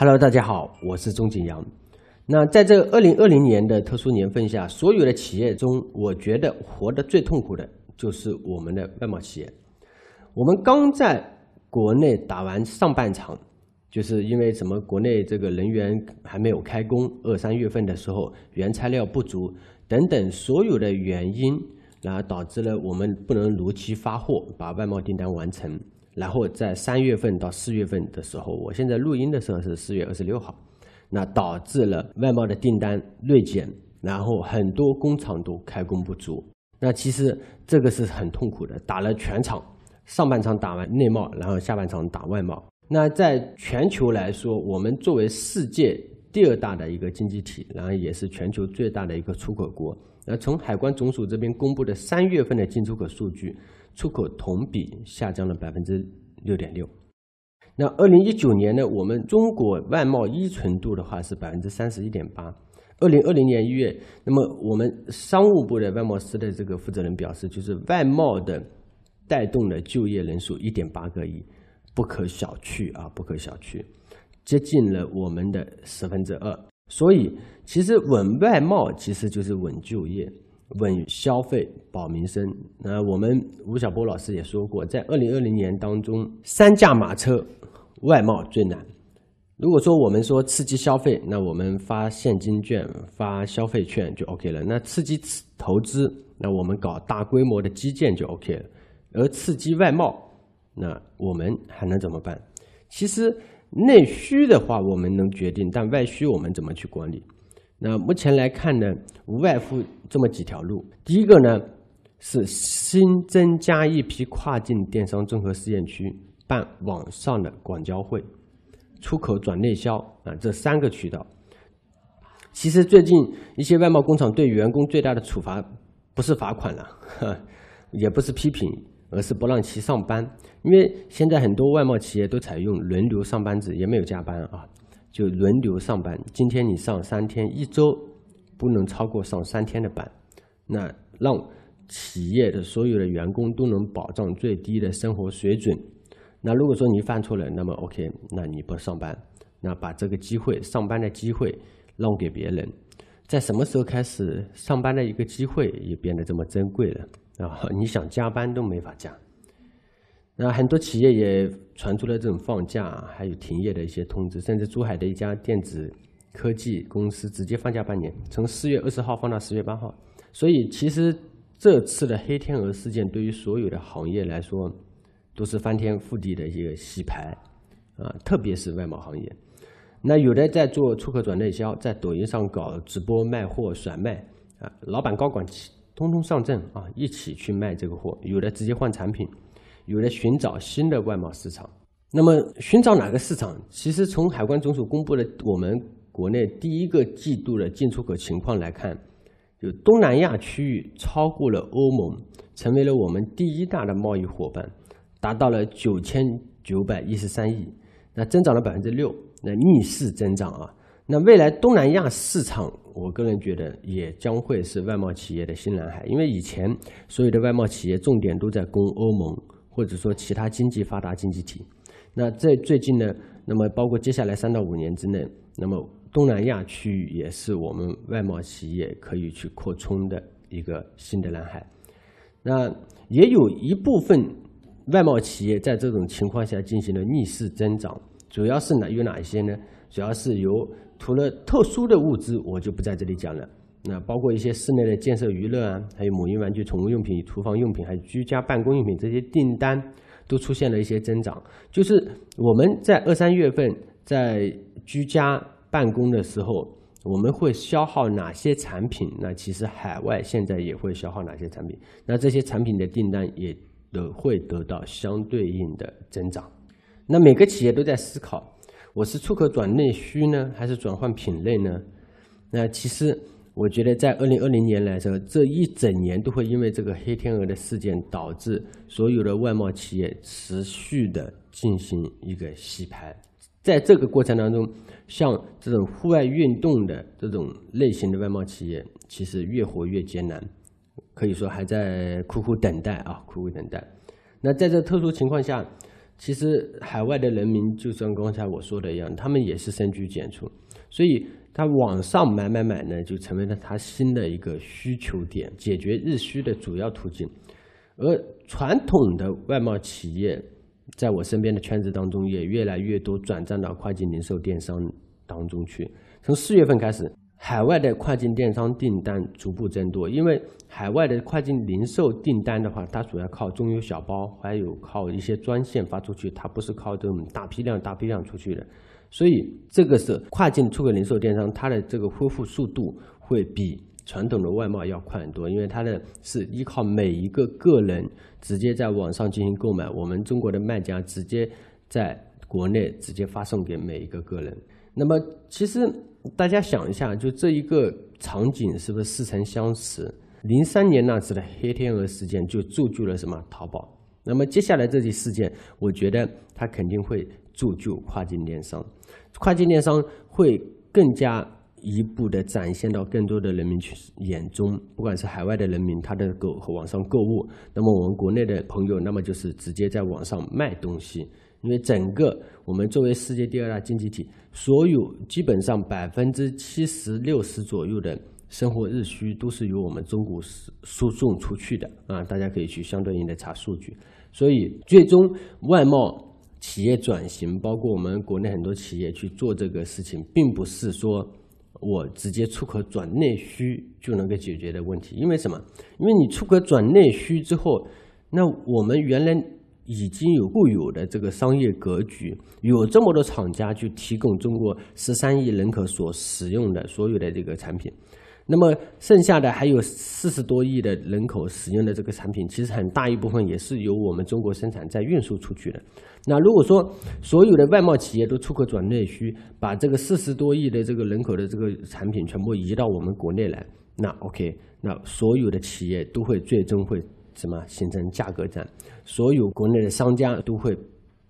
Hello，大家好，我是钟景阳。那在这二零二零年的特殊年份下，所有的企业中，我觉得活得最痛苦的就是我们的外贸企业。我们刚在国内打完上半场，就是因为什么？国内这个人员还没有开工，二三月份的时候原材料不足等等所有的原因，然后导致了我们不能如期发货，把外贸订单完成。然后在三月份到四月份的时候，我现在录音的时候是四月二十六号，那导致了外贸的订单锐减，然后很多工厂都开工不足。那其实这个是很痛苦的，打了全场，上半场打完内贸，然后下半场打外贸。那在全球来说，我们作为世界第二大的一个经济体，然后也是全球最大的一个出口国。那从海关总署这边公布的三月份的进出口数据。出口同比下降了百分之六点六。那二零一九年呢？我们中国外贸依存度的话是百分之三十一点八。二零二零年一月，那么我们商务部的外贸司的这个负责人表示，就是外贸的带动的就业人数一点八个亿，不可小觑啊，不可小觑，接近了我们的十分之二。所以，其实稳外贸其实就是稳就业。稳消费保民生。那我们吴晓波老师也说过，在二零二零年当中，三驾马车外贸最难。如果说我们说刺激消费，那我们发现金券、发消费券就 OK 了。那刺激投资，那我们搞大规模的基建就 OK 了。而刺激外贸，那我们还能怎么办？其实内需的话，我们能决定，但外需我们怎么去管理？那目前来看呢，无外乎这么几条路。第一个呢，是新增加一批跨境电商综合试验区，办网上的广交会，出口转内销啊，这三个渠道。其实最近一些外贸工厂对员工最大的处罚，不是罚款了，也不是批评，而是不让其上班。因为现在很多外贸企业都采用轮流上班制，也没有加班啊。就轮流上班，今天你上三天，一周不能超过上三天的班，那让企业的所有的员工都能保障最低的生活水准。那如果说你犯错了，那么 OK，那你不上班，那把这个机会上班的机会让给别人。在什么时候开始上班的一个机会也变得这么珍贵了啊？你想加班都没法加。那很多企业也传出了这种放假还有停业的一些通知，甚至珠海的一家电子科技公司直接放假半年，从四月二十号放到十月八号。所以，其实这次的黑天鹅事件对于所有的行业来说，都是翻天覆地的一个洗牌啊，特别是外贸行业。那有的在做出口转内销，在抖音上搞直播卖货甩卖啊，老板高管通通上阵啊，一起去卖这个货，有的直接换产品。有的寻找新的外贸市场，那么寻找哪个市场？其实从海关总署公布的我们国内第一个季度的进出口情况来看，就东南亚区域超过了欧盟，成为了我们第一大的贸易伙伴，达到了九千九百一十三亿，那增长了百分之六，那逆势增长啊！那未来东南亚市场，我个人觉得也将会是外贸企业的新蓝海，因为以前所有的外贸企业重点都在攻欧盟。或者说其他经济发达经济体，那在最近呢，那么包括接下来三到五年之内，那么东南亚区域也是我们外贸企业可以去扩充的一个新的蓝海。那也有一部分外贸企业在这种情况下进行了逆势增长，主要是哪有哪一些呢？主要是由除了特殊的物资，我就不在这里讲了。那包括一些室内的建设娱乐啊，还有母婴玩具、宠物用品、厨房用品，还有居家办公用品这些订单都出现了一些增长。就是我们在二三月份在居家办公的时候，我们会消耗哪些产品？那其实海外现在也会消耗哪些产品？那这些产品的订单也都会得到相对应的增长。那每个企业都在思考：我是出口转内需呢，还是转换品类呢？那其实。我觉得在二零二零年来说，这一整年都会因为这个黑天鹅的事件，导致所有的外贸企业持续的进行一个洗牌。在这个过程当中，像这种户外运动的这种类型的外贸企业，其实越活越艰难，可以说还在苦苦等待啊，苦苦等待。那在这特殊情况下，其实海外的人民就像刚才我说的一样，他们也是深居简出，所以他网上买买买呢，就成为了他新的一个需求点，解决日需的主要途径。而传统的外贸企业，在我身边的圈子当中，也越来越多转战到跨境零售电商当中去。从四月份开始。海外的跨境电商订单逐步增多，因为海外的跨境零售订单的话，它主要靠中邮小包，还有靠一些专线发出去，它不是靠这种大批量、大批量出去的，所以这个是跨境出口零售电商，它的这个恢复速度会比传统的外贸要快很多，因为它的是依靠每一个个人直接在网上进行购买，我们中国的卖家直接在国内直接发送给每一个个人。那么其实。大家想一下，就这一个场景是不是似曾相识？零三年那次的黑天鹅事件就铸就了什么淘宝？那么接下来这起事件，我觉得它肯定会铸就跨境电商，跨境电商会更加一步的展现到更多的人民群眼中，不管是海外的人民，他的购和网上购物，那么我们国内的朋友，那么就是直接在网上卖东西。因为整个我们作为世界第二大经济体，所有基本上百分之七十六十左右的生活日需都是由我们中国输输送出去的啊，大家可以去相对应的查数据。所以最终外贸企业转型，包括我们国内很多企业去做这个事情，并不是说我直接出口转内需就能够解决的问题。因为什么？因为你出口转内需之后，那我们原来。已经有固有的这个商业格局，有这么多厂家去提供中国十三亿人口所使用的所有的这个产品，那么剩下的还有四十多亿的人口使用的这个产品，其实很大一部分也是由我们中国生产再运输出去的。那如果说所有的外贸企业都出口转内需，把这个四十多亿的这个人口的这个产品全部移到我们国内来，那 OK，那所有的企业都会最终会。什么形成价格战？所有国内的商家都会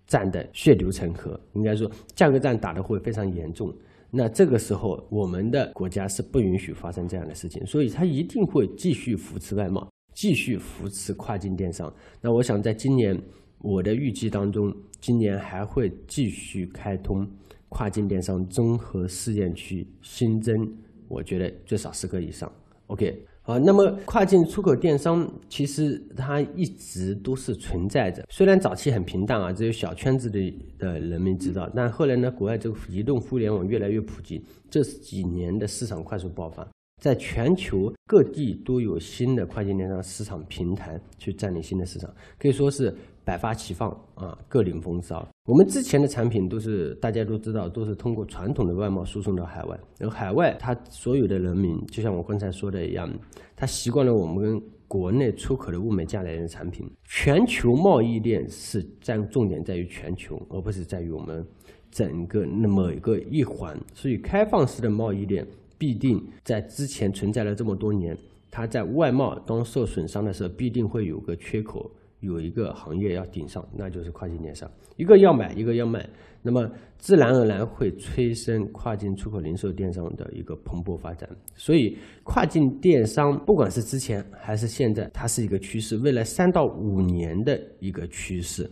战得血流成河，应该说价格战打得会非常严重。那这个时候，我们的国家是不允许发生这样的事情，所以它一定会继续扶持外贸，继续扶持跨境电商。那我想，在今年我的预计当中，今年还会继续开通跨境电商综合试验区，新增，我觉得最少十个以上。OK。啊，那么跨境出口电商其实它一直都是存在着，虽然早期很平淡啊，只有小圈子的的人民知道，但后来呢，国外这个移动互联网越来越普及，这几年的市场快速爆发。在全球各地都有新的跨境电商市场平台去占领新的市场，可以说是百花齐放啊，各领风骚。我们之前的产品都是大家都知道，都是通过传统的外贸输送到海外，而海外它所有的人民，就像我刚才说的一样，他习惯了我们跟国内出口的物美价廉的产品。全球贸易链是占重点在于全球，而不是在于我们整个那么一个一环，所以开放式的贸易链。必定在之前存在了这么多年，它在外贸当受损伤的时候，必定会有个缺口，有一个行业要顶上，那就是跨境电商。一个要买，一个要卖，那么自然而然会催生跨境出口零售电商的一个蓬勃发展。所以，跨境电商不管是之前还是现在，它是一个趋势，未来三到五年的一个趋势。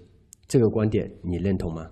这个观点你认同吗？